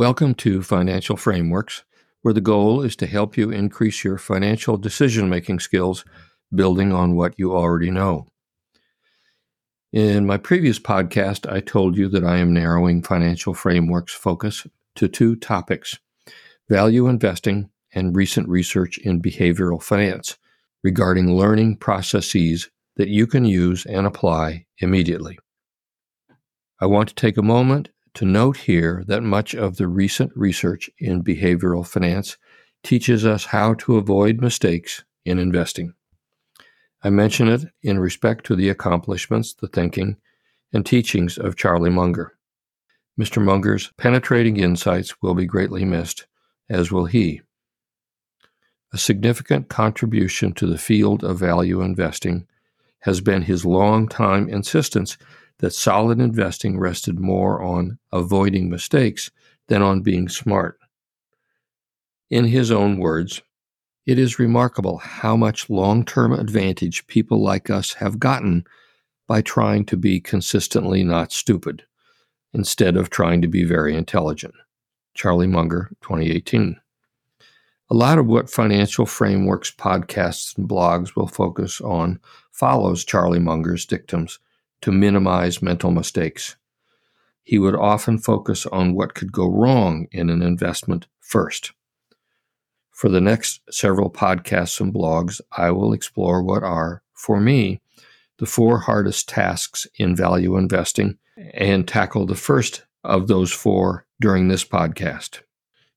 Welcome to Financial Frameworks, where the goal is to help you increase your financial decision making skills building on what you already know. In my previous podcast, I told you that I am narrowing Financial Frameworks' focus to two topics value investing and recent research in behavioral finance regarding learning processes that you can use and apply immediately. I want to take a moment to note here that much of the recent research in behavioral finance teaches us how to avoid mistakes in investing. I mention it in respect to the accomplishments, the thinking, and teachings of Charlie Munger. Mr. Munger's penetrating insights will be greatly missed, as will he. A significant contribution to the field of value investing has been his long-time insistence that solid investing rested more on avoiding mistakes than on being smart. In his own words, it is remarkable how much long term advantage people like us have gotten by trying to be consistently not stupid instead of trying to be very intelligent. Charlie Munger, 2018. A lot of what Financial Frameworks podcasts and blogs will focus on follows Charlie Munger's dictums to minimize mental mistakes. He would often focus on what could go wrong in an investment first. For the next several podcasts and blogs, I will explore what are, for me, the four hardest tasks in value investing and tackle the first of those four during this podcast.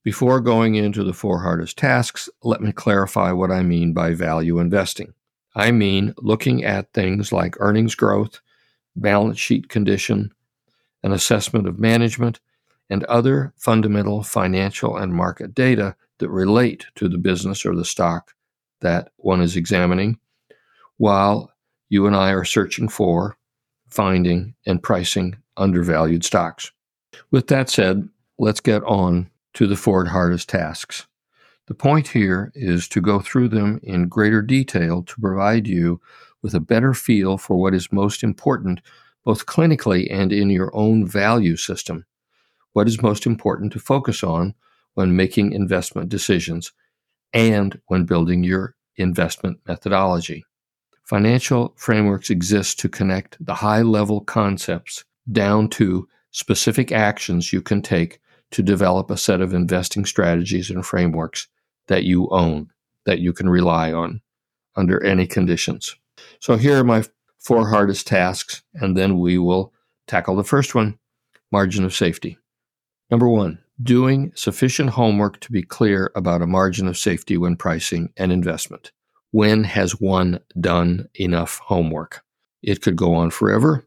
Before going into the four hardest tasks, let me clarify what I mean by value investing. I mean looking at things like earnings growth, balance sheet condition, an assessment of management, and other fundamental financial and market data that relate to the business or the stock that one is examining, while you and I are searching for, finding, and pricing undervalued stocks. With that said, let's get on to the four hardest tasks. The point here is to go through them in greater detail to provide you with a better feel for what is most important, both clinically and in your own value system. What is most important to focus on when making investment decisions and when building your investment methodology. Financial frameworks exist to connect the high level concepts down to specific actions you can take to develop a set of investing strategies and frameworks that you own, that you can rely on under any conditions. So here are my four hardest tasks, and then we will tackle the first one margin of safety. Number one, doing sufficient homework to be clear about a margin of safety when pricing an investment. When has one done enough homework? It could go on forever,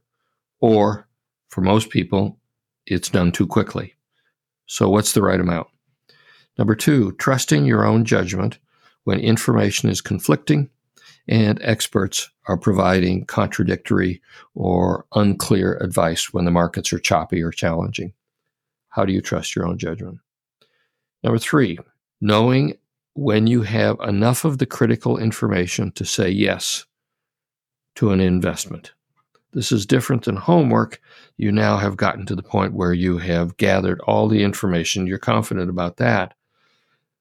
or for most people, it's done too quickly. So, what's the right amount? Number two, trusting your own judgment when information is conflicting and experts are providing contradictory or unclear advice when the markets are choppy or challenging. How do you trust your own judgment? Number three, knowing when you have enough of the critical information to say yes to an investment. This is different than homework. You now have gotten to the point where you have gathered all the information. You're confident about that.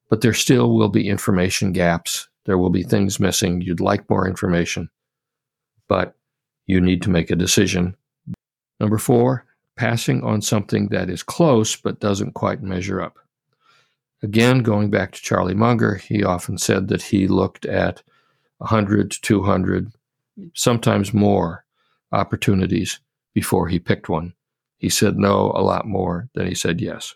But there still will be information gaps there will be things missing. You'd like more information, but you need to make a decision. Number four, passing on something that is close but doesn't quite measure up. Again, going back to Charlie Munger, he often said that he looked at 100 to 200, sometimes more opportunities before he picked one. He said no a lot more than he said yes.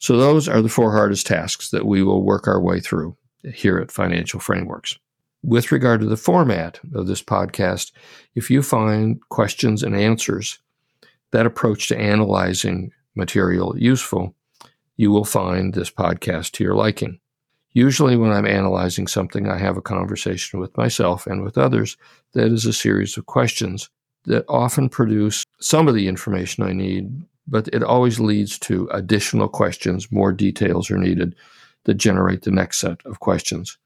So, those are the four hardest tasks that we will work our way through here at Financial Frameworks. With regard to the format of this podcast, if you find questions and answers, that approach to analyzing material useful, you will find this podcast to your liking. Usually, when I'm analyzing something, I have a conversation with myself and with others that is a series of questions that often produce some of the information I need, but it always leads to additional questions, more details are needed that generate the next set of questions.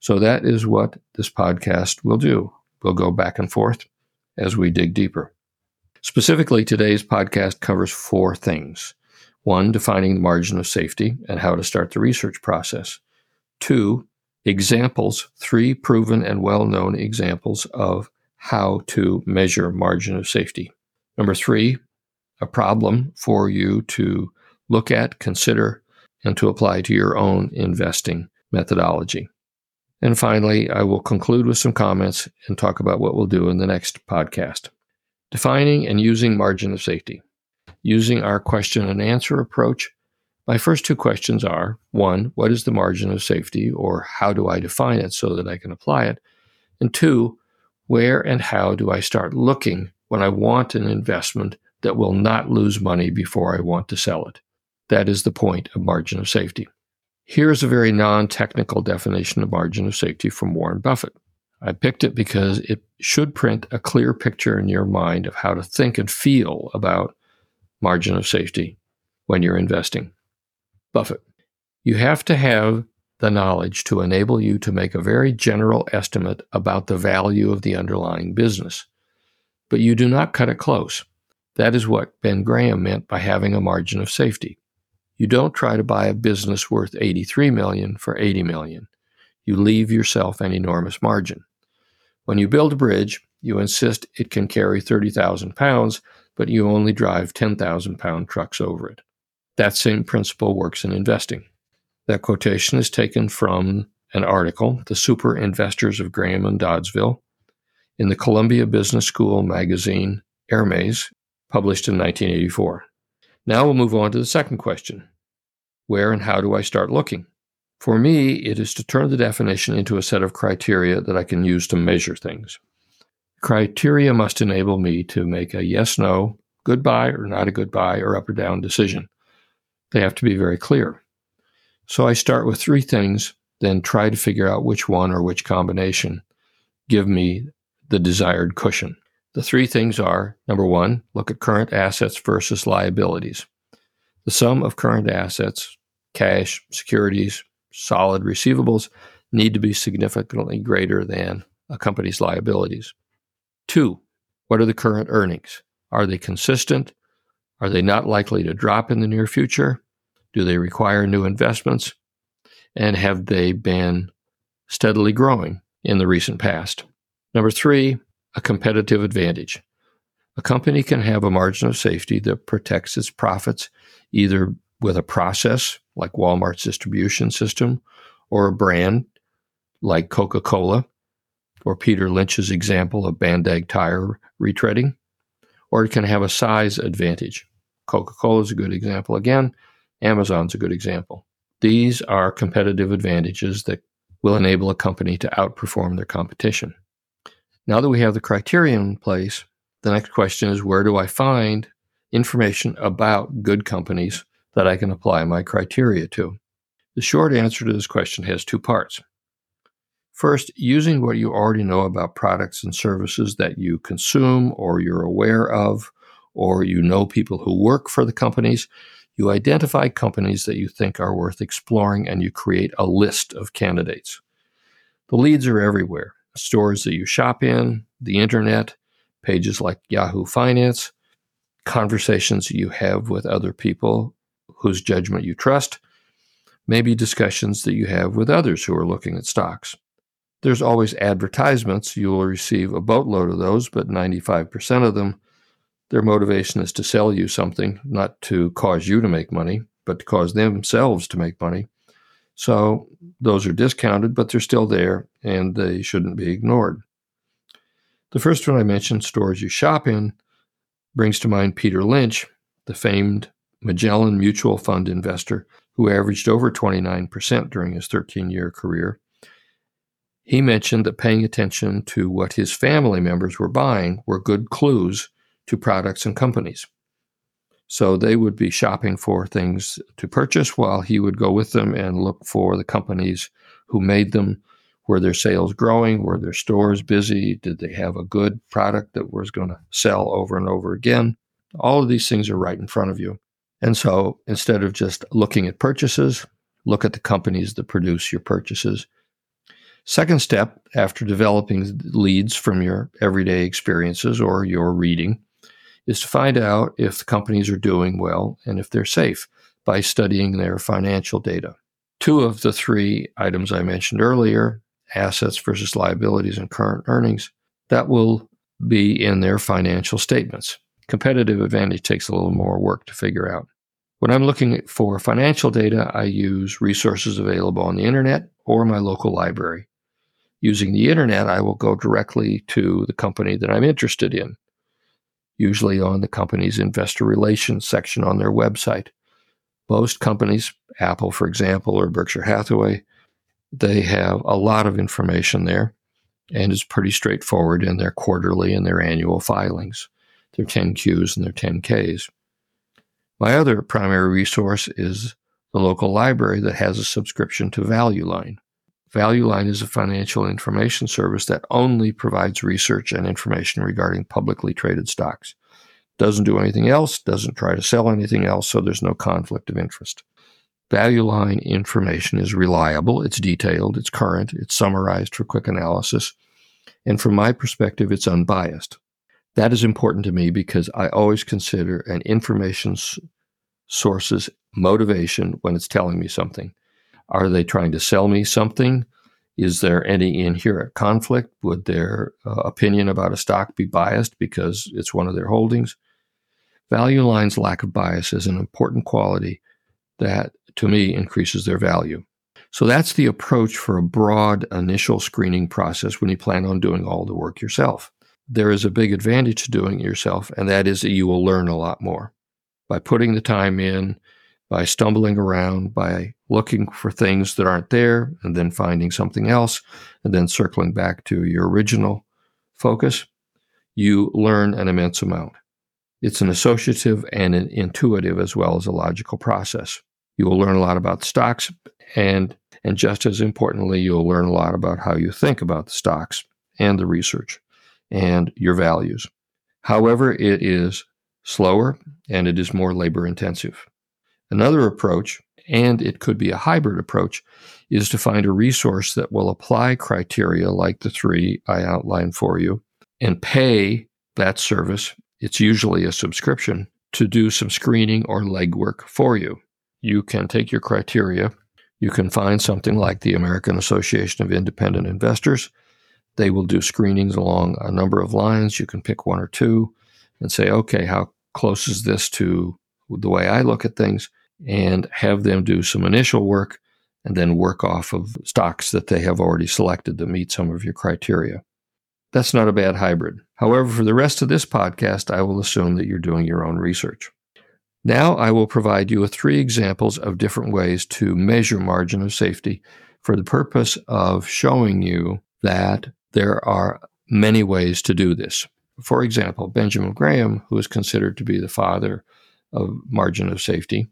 So that is what this podcast will do. We'll go back and forth as we dig deeper. Specifically, today's podcast covers four things. One, defining the margin of safety and how to start the research process. Two, examples, three proven and well known examples of how to measure margin of safety. Number three, a problem for you to look at, consider, and to apply to your own investing methodology. And finally, I will conclude with some comments and talk about what we'll do in the next podcast. Defining and using margin of safety. Using our question and answer approach, my first two questions are one, what is the margin of safety, or how do I define it so that I can apply it? And two, where and how do I start looking when I want an investment that will not lose money before I want to sell it? That is the point of margin of safety. Here's a very non technical definition of margin of safety from Warren Buffett. I picked it because it should print a clear picture in your mind of how to think and feel about margin of safety when you're investing. Buffett, you have to have the knowledge to enable you to make a very general estimate about the value of the underlying business. But you do not cut it close. That is what Ben Graham meant by having a margin of safety. You don't try to buy a business worth 83 million for 80 million. You leave yourself an enormous margin. When you build a bridge, you insist it can carry 30,000 pounds, but you only drive 10,000 pound trucks over it. That same principle works in investing. That quotation is taken from an article, The Super Investors of Graham and Doddsville, in the Columbia Business School magazine Hermes, published in 1984. Now we'll move on to the second question Where and how do I start looking? For me, it is to turn the definition into a set of criteria that I can use to measure things. Criteria must enable me to make a yes, no, good buy or not a good buy, or up or down decision. They have to be very clear. So I start with three things, then try to figure out which one or which combination give me the desired cushion. The three things are number one, look at current assets versus liabilities. The sum of current assets, cash, securities, solid receivables, need to be significantly greater than a company's liabilities. Two, what are the current earnings? Are they consistent? Are they not likely to drop in the near future? Do they require new investments? And have they been steadily growing in the recent past? Number three, a competitive advantage. A company can have a margin of safety that protects its profits either with a process like Walmart's distribution system or a brand like Coca Cola or Peter Lynch's example of Bandag tire retreading, or it can have a size advantage. Coca Cola is a good example again, Amazon's a good example. These are competitive advantages that will enable a company to outperform their competition. Now that we have the criteria in place, the next question is where do I find information about good companies that I can apply my criteria to? The short answer to this question has two parts. First, using what you already know about products and services that you consume or you're aware of, or you know people who work for the companies, you identify companies that you think are worth exploring and you create a list of candidates. The leads are everywhere stores that you shop in, the internet, pages like Yahoo Finance, conversations you have with other people whose judgment you trust, maybe discussions that you have with others who are looking at stocks. There's always advertisements. You will receive a boatload of those, but 95% of them, their motivation is to sell you something, not to cause you to make money, but to cause themselves to make money. So those are discounted, but they're still there and they shouldn't be ignored. The first one I mentioned, stores you shop in, brings to mind Peter Lynch, the famed Magellan mutual fund investor who averaged over 29% during his 13 year career. He mentioned that paying attention to what his family members were buying were good clues to products and companies. So they would be shopping for things to purchase while he would go with them and look for the companies who made them. Were their sales growing? Were their stores busy? Did they have a good product that was going to sell over and over again? All of these things are right in front of you. And so instead of just looking at purchases, look at the companies that produce your purchases. Second step after developing leads from your everyday experiences or your reading is to find out if the companies are doing well and if they're safe. by studying their financial data. Two of the three items I mentioned earlier, assets versus liabilities and current earnings, that will be in their financial statements. Competitive advantage takes a little more work to figure out. When I'm looking for financial data, I use resources available on the internet or my local library. Using the internet, I will go directly to the company that I'm interested in, usually on the company's investor relations section on their website. Most companies, Apple, for example, or Berkshire Hathaway, they have a lot of information there and it's pretty straightforward in their quarterly and their annual filings, their 10Qs and their 10Ks. My other primary resource is the local library that has a subscription to ValueLine. ValueLine is a financial information service that only provides research and information regarding publicly traded stocks. Doesn't do anything else, doesn't try to sell anything else, so there's no conflict of interest. Value line information is reliable, it's detailed, it's current, it's summarized for quick analysis, and from my perspective, it's unbiased. That is important to me because I always consider an information source's motivation when it's telling me something. Are they trying to sell me something? Is there any inherent conflict? Would their uh, opinion about a stock be biased because it's one of their holdings? Value Line's lack of bias is an important quality that to me increases their value. So that's the approach for a broad initial screening process when you plan on doing all the work yourself. There is a big advantage to doing it yourself, and that is that you will learn a lot more. By putting the time in, by stumbling around, by looking for things that aren't there, and then finding something else, and then circling back to your original focus, you learn an immense amount. It's an associative and an intuitive as well as a logical process. You will learn a lot about stocks and and just as importantly, you'll learn a lot about how you think about the stocks and the research and your values. However, it is slower and it is more labor intensive. Another approach, and it could be a hybrid approach, is to find a resource that will apply criteria like the three I outlined for you and pay that service. It's usually a subscription to do some screening or legwork for you you can take your criteria. You can find something like the American Association of Independent Investors. They will do screenings along a number of lines. You can pick one or two and say, okay, how close is this to the way I look at things? And have them do some initial work and then work off of stocks that they have already selected that meet some of your criteria. That's not a bad hybrid. However, for the rest of this podcast, I will assume that you're doing your own research. Now I will provide you with three examples of different ways to measure margin of safety for the purpose of showing you that there are many ways to do this. For example, Benjamin Graham, who is considered to be the father of margin of safety,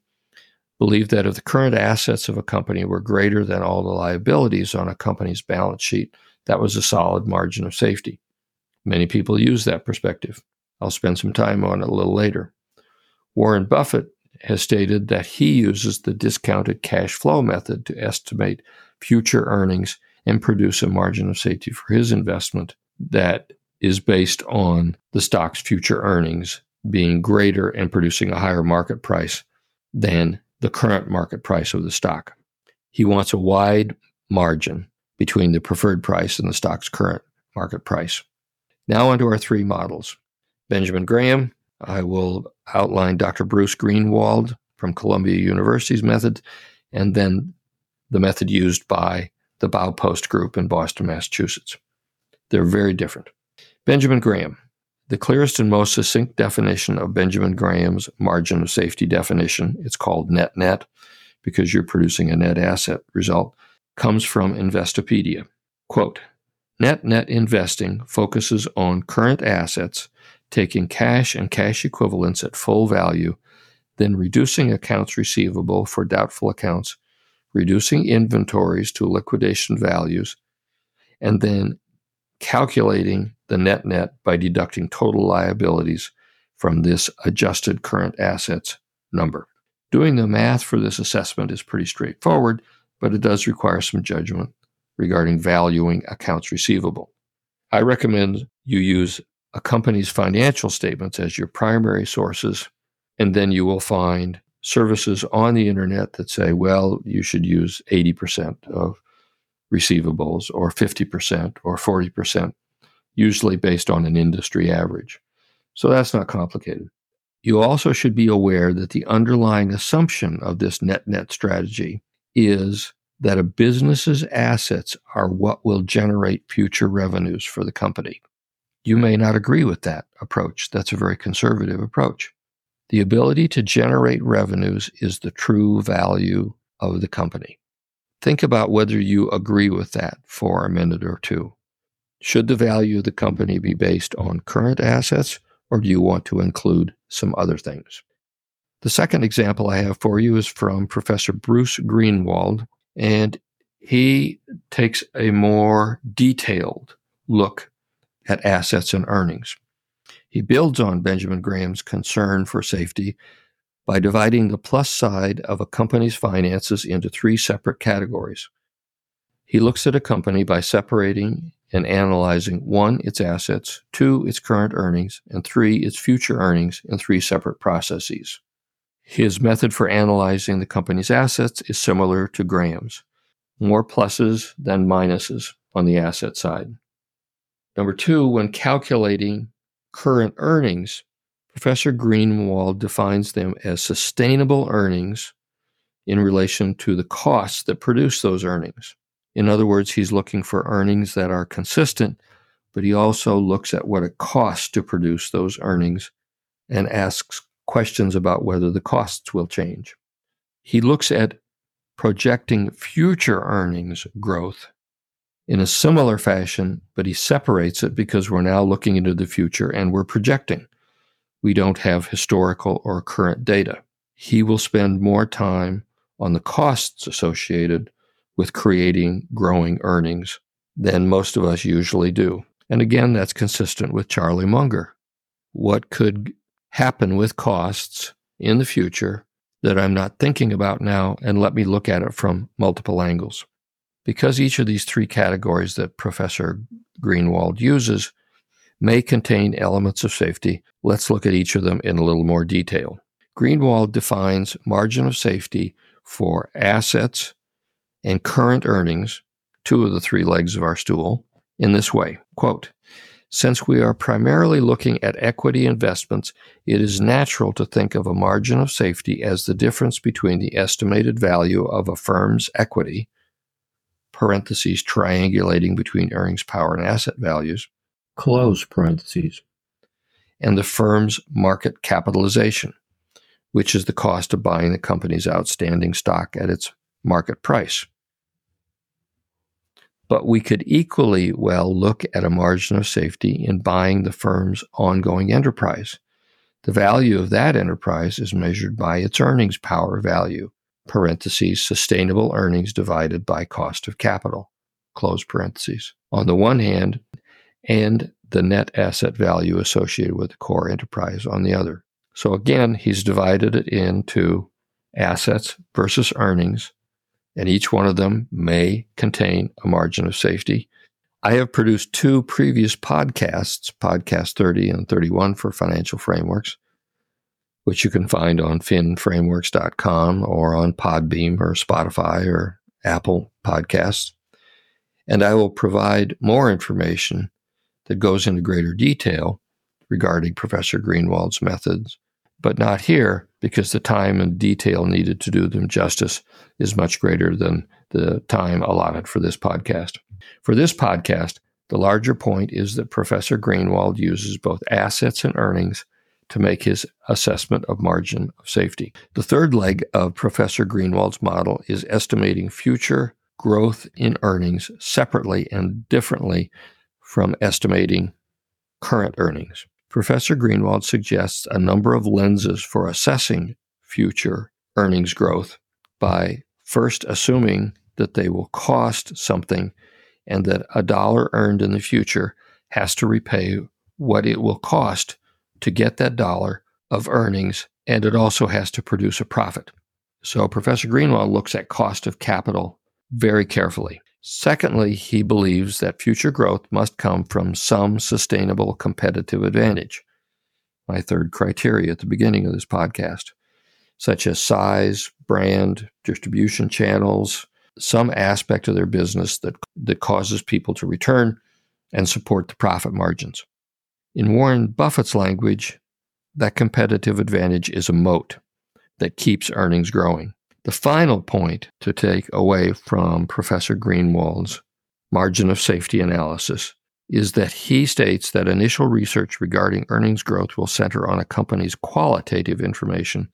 believed that if the current assets of a company were greater than all the liabilities on a company's balance sheet, that was a solid margin of safety. Many people use that perspective. I'll spend some time on it a little later. Warren Buffett has stated that he uses the discounted cash flow method to estimate future earnings and produce a margin of safety for his investment that is based on the stock's future earnings being greater and producing a higher market price than the current market price of the stock. He wants a wide margin between the preferred price and the stock's current market price. Now, onto our three models. Benjamin Graham I will outline Dr. Bruce Greenwald from Columbia University's method, and then the method used by the Baupost Group in Boston, Massachusetts. They're very different. Benjamin Graham. The clearest and most succinct definition of Benjamin Graham's margin of safety definition, it's called net net because you're producing a net asset result, comes from Investopedia. Quote, net net investing focuses on current assets taking cash and cash equivalents at full value, then reducing accounts receivable for doubtful accounts, reducing inventories to liquidation values, and then calculating the net net by deducting total liabilities from this adjusted current assets number. Doing the math for this assessment is pretty straightforward, but it does require some judgment regarding valuing accounts receivable. I recommend you use a company's financial statements as your primary sources, and then you will find services on the internet that say, well, you should use 80% of receivables or 50% or 40%, usually based on an industry average. So that's not complicated. You also should be aware that the underlying assumption of this net net strategy is that a business's assets are what will generate future revenues for the company. You may not agree with that approach. That's a very conservative approach. The ability to generate revenues is the true value of the company. Think about whether you agree with that for a minute or two. Should the value of the company be based on current assets, or do you want to include some other things? The second example I have for you is from Professor Bruce Greenwald, and he takes a more detailed look at assets and earnings. He builds on Benjamin Graham's concern for safety by dividing the plus side of a company's finances into three separate categories. He looks at a company by separating and analyzing one, its assets, two, its current earnings, and three, its future earnings in three separate processes. His method for analyzing the company's assets is similar to Graham's more pluses than minuses on the asset side. Number two, when calculating current earnings, Professor Greenwald defines them as sustainable earnings in relation to the costs that produce those earnings. In other words, he's looking for earnings that are consistent, but he also looks at what it costs to produce those earnings and asks questions about whether the costs will change. He looks at projecting future earnings growth in a similar fashion, but he separates it because we're now looking into the future and we're projecting. We don't have historical or current data. He will spend more time on the costs associated with creating growing earnings than most of us usually do. And again, that's consistent with Charlie Munger. What could happen with costs in the future that I'm not thinking about now, and let me look at it from multiple angles. Because each of these three categories that Professor Greenwald uses may contain elements of safety, let's look at each of them in a little more detail. Greenwald defines margin of safety for assets and current earnings, two of the three legs of our stool, in this way quote, since we are primarily looking at equity investments, it is natural to think of a margin of safety as the difference between the estimated value of a firm's equity parentheses, triangulating between earnings power and asset values, close parentheses, and the firm's market capitalization, which is the cost of buying the company's outstanding stock at its market price. But we could equally well look at a margin of safety in buying the firm's ongoing enterprise. The value of that enterprise is measured by its earnings power value, parentheses, sustainable earnings divided by cost of capital, close parentheses, on the one hand, and the net asset value associated with the core enterprise on the other. So again, he's divided it into assets versus earnings, and each one of them may contain a margin of safety. I have produced two previous podcasts, podcast 30 and 31 for financial frameworks, which you can find on finframeworks.com or on Podbean or Spotify or Apple Podcasts. And I will provide more information that goes into greater detail regarding Professor Greenwald's methods, but not here because the time and detail needed to do them justice is much greater than the time allotted for this podcast. For this podcast, the larger point is that Professor Greenwald uses both assets and earnings to make his assessment of margin of safety. The third leg of Professor Greenwald's model is estimating future growth in earnings separately and differently from estimating current earnings. Professor Greenwald suggests a number of lenses for assessing future earnings growth by first assuming that they will cost something and that a dollar earned in the future has to repay what it will cost to get that dollar of earnings, and it also has to produce a profit. So Professor Greenwald looks at cost of capital very carefully. Secondly, he believes that future growth must come from some sustainable competitive advantage. My third criteria at the beginning of this podcast. such as size, brand, distribution channels, some aspect of their business that, that causes people to return and support the profit margins. In Warren Buffett's language, that competitive advantage is a moat that keeps earnings growing. The final point to take away from Professor Greenwald's margin of safety analysis is that he states that initial research regarding earnings growth will center on a company's qualitative information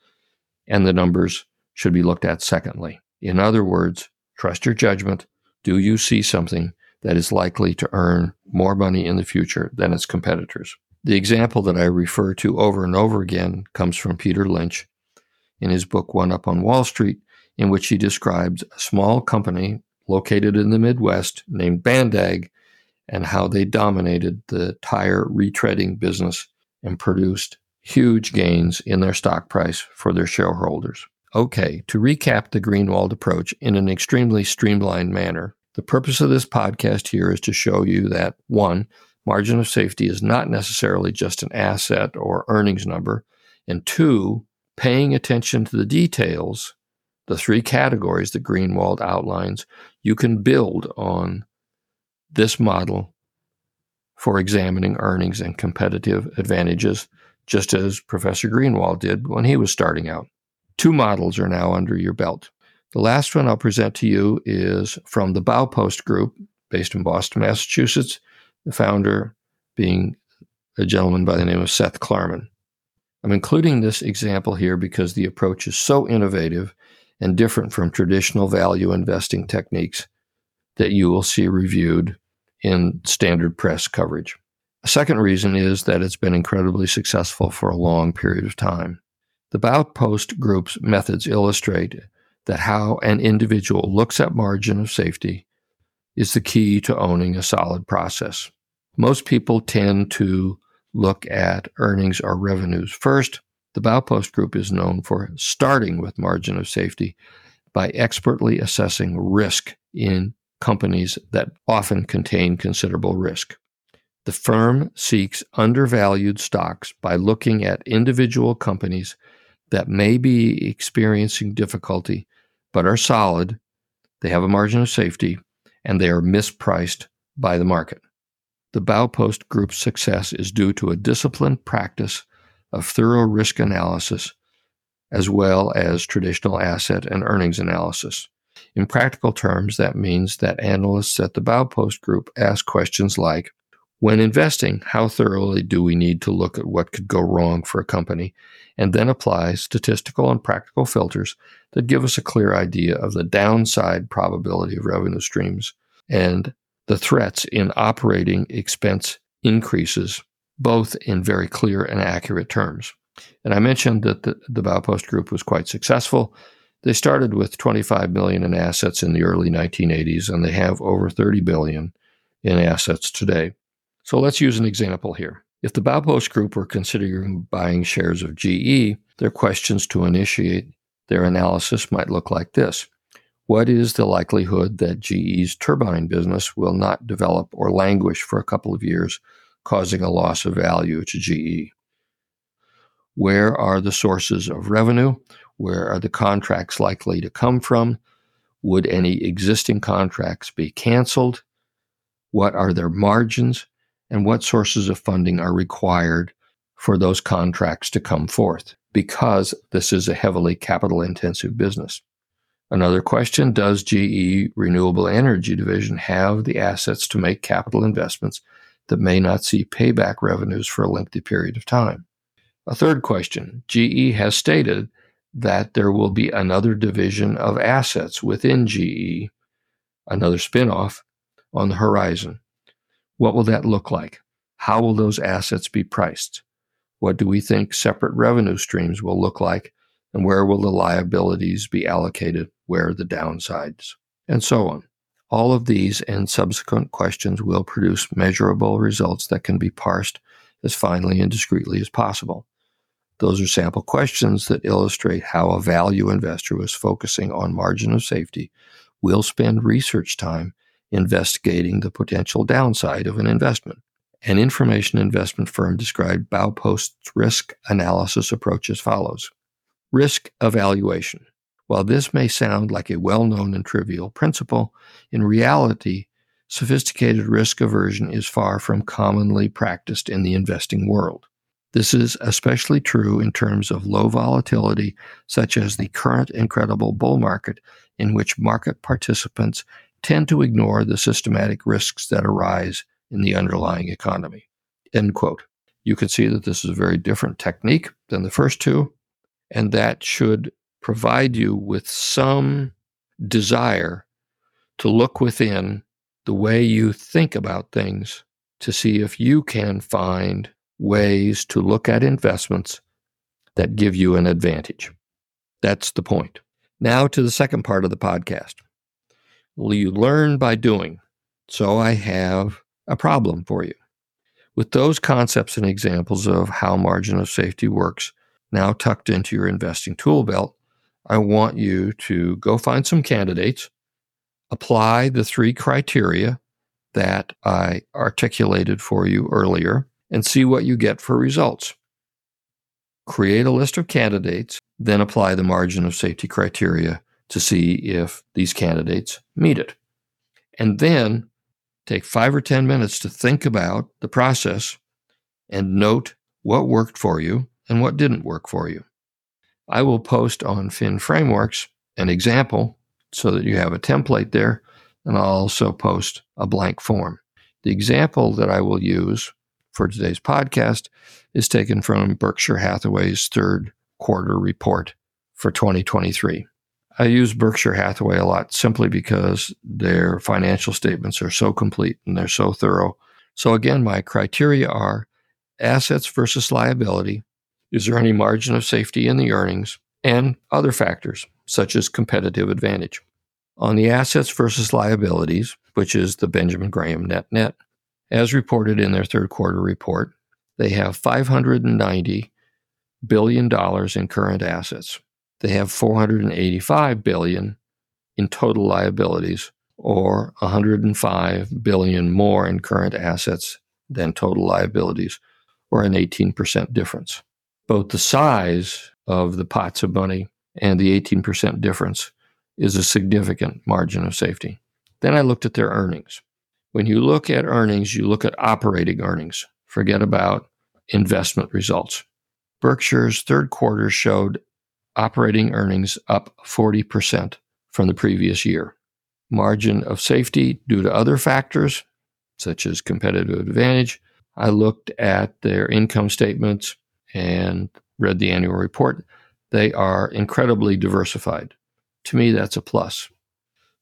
and the numbers should be looked at secondly. In other words, trust your judgment. Do you see something that is likely to earn more money in the future than its competitors? The example that I refer to over and over again comes from Peter Lynch in his book One Up on Wall Street, in which he describes a small company located in the Midwest named Bandag and how they dominated the tire retreading business and produced huge gains in their stock price for their shareholders. Okay, to recap the Greenwald approach in an extremely streamlined manner, the purpose of this podcast here is to show you that one, margin of safety is not necessarily just an asset or earnings number, and two, paying attention to the details, the three categories that Greenwald outlines, you can build on this model for examining earnings and competitive advantages, just as Professor Greenwald did when he was starting out. Two models are now under your belt. The last one I'll present to you is from the Baupost Group, based in Boston, Massachusetts, the founder being a gentleman by the name of Seth Klarman. I'm including this example here because the approach is so innovative and different from traditional value investing techniques that you will see reviewed in standard press coverage. A second reason is that it's been incredibly successful for a long period of time. The Baupost Group's methods illustrate that how an individual looks at margin of safety is the key to owning a solid process. Most people tend to look at earnings or revenues first. The Baupost Group is known for starting with margin of safety by expertly assessing risk in companies that often contain considerable risk. The firm seeks undervalued stocks by looking at individual companies that may be experiencing difficulty but are solid, they have a margin of safety, and they are mispriced by the market. The Baupost Group's success is due to a disciplined practice of thorough risk analysis as well as traditional asset and earnings analysis. In practical terms, that means that analysts at the Baupost Group ask questions like When investing, how thoroughly do we need to look at what could go wrong for a company, and then apply statistical and practical filters that give us a clear idea of the downside probability of revenue streams and the threats in operating expense increases, both in very clear and accurate terms. And I mentioned that the, the Baupost Group was quite successful. They started with 25 million in assets in the early 1980s, and they have over 30 billion in assets today. So let's use an example here. If the Baupost Group were considering buying shares of GE, their questions to initiate their analysis might look like this. What is the likelihood that GE's turbine business will not develop or languish for a couple of years, causing a loss of value to GE? Where are the sources of revenue? Where are the contracts likely to come from? Would any existing contracts be canceled? What are their margins? And what sources of funding are required for those contracts to come forth? Because this is a heavily capital intensive business. Another question Does GE Renewable Energy Division have the assets to make capital investments that may not see payback revenues for a lengthy period of time? A third question GE has stated that there will be another division of assets within GE, another spinoff on the horizon. What will that look like? How will those assets be priced? What do we think separate revenue streams will look like? And where will the liabilities be allocated? Where are the downsides? And so on. All of these and subsequent questions will produce measurable results that can be parsed as finely and discretely as possible. Those are sample questions that illustrate how a value investor who is focusing on margin of safety will spend research time investigating the potential downside of an investment. An information investment firm described Baupost's risk analysis approach as follows. Risk evaluation. While this may sound like a well known and trivial principle, in reality, sophisticated risk aversion is far from commonly practiced in the investing world. This is especially true in terms of low volatility, such as the current incredible bull market, in which market participants tend to ignore the systematic risks that arise in the underlying economy. End quote. You can see that this is a very different technique than the first two, and that should provide you with some desire to look within the way you think about things to see if you can find ways to look at investments that give you an advantage. That's the point. Now to the second part of the podcast. Well, you learn by doing. So I have a problem for you. With those concepts and examples of how margin of safety works now tucked into your investing tool belt, I want you to go find some candidates apply the three criteria that I articulated for you earlier and see what you get for results. Create a list of candidates, then apply the margin of safety criteria to see if these candidates meet it. And then take five or 10 minutes to think about the process and note what worked for you and what didn't work for you. I will post on Fin Frameworks an example so that you have a template there. And I'll also post a blank form. The example that I will use for today's podcast is taken from Berkshire Hathaway's third quarter report for 2023. I use Berkshire Hathaway a lot simply because their financial statements are so complete and they're so thorough. So, again, my criteria are assets versus liability. Is there any margin of safety in the earnings? And other factors such as competitive advantage. On the assets versus liabilities, which is the Benjamin Graham net net, as reported in their third quarter report, they have 590 billion dollars in current assets. They have 485 billion in total liabilities or 105 billion more in current assets than total liabilities or an 18% difference. Both the size of the pots of money and the 18% difference is a significant margin of safety. Then I looked at their earnings. When you look at earnings, you look at operating earnings. Forget about investment results. Berkshire's third quarter showed operating earnings up 40% from the previous year. Margin of safety due to other factors, such as competitive advantage. I looked at their income statements and read the annual report. They are incredibly diversified. To me, that's a plus.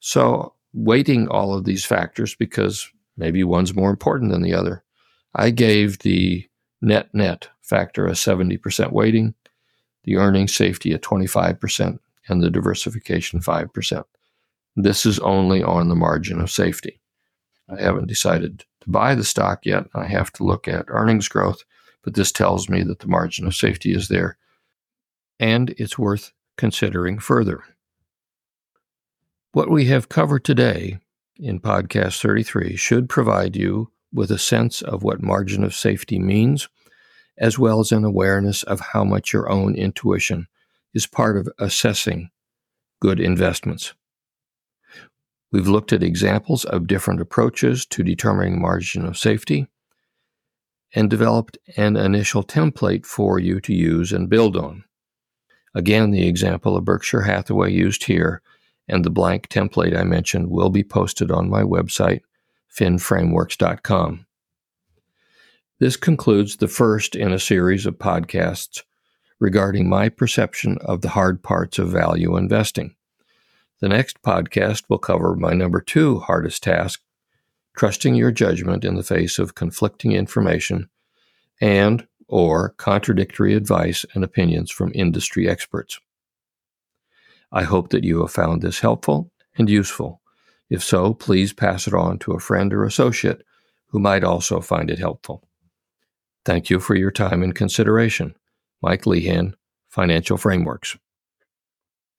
So, weighting all of these factors, because maybe one's more important than the other, I gave the net net factor a 70% weighting, the earnings safety at 25%, and the diversification 5%. This is only on the margin of safety. I haven't decided to buy the stock yet. I have to look at earnings growth, but this tells me that the margin of safety is there and it's worth considering further. What we have covered today in podcast 33 should provide you with a sense of what margin of safety means, as well as an awareness of how much your own intuition is part of assessing good investments. We've looked at examples of different approaches to determining margin of safety and developed an initial template for you to use and build on. Again, the example of Berkshire Hathaway used here and the blank template I mentioned will be posted on my website, finframeworks.com. This concludes the first in a series of podcasts regarding my perception of the hard parts of value investing. The next podcast will cover my number two hardest task trusting your judgment in the face of conflicting information and or contradictory advice and opinions from industry experts. I hope that you have found this helpful and useful. If so, please pass it on to a friend or associate who might also find it helpful. Thank you for your time and consideration. Mike Lehan, Financial Frameworks.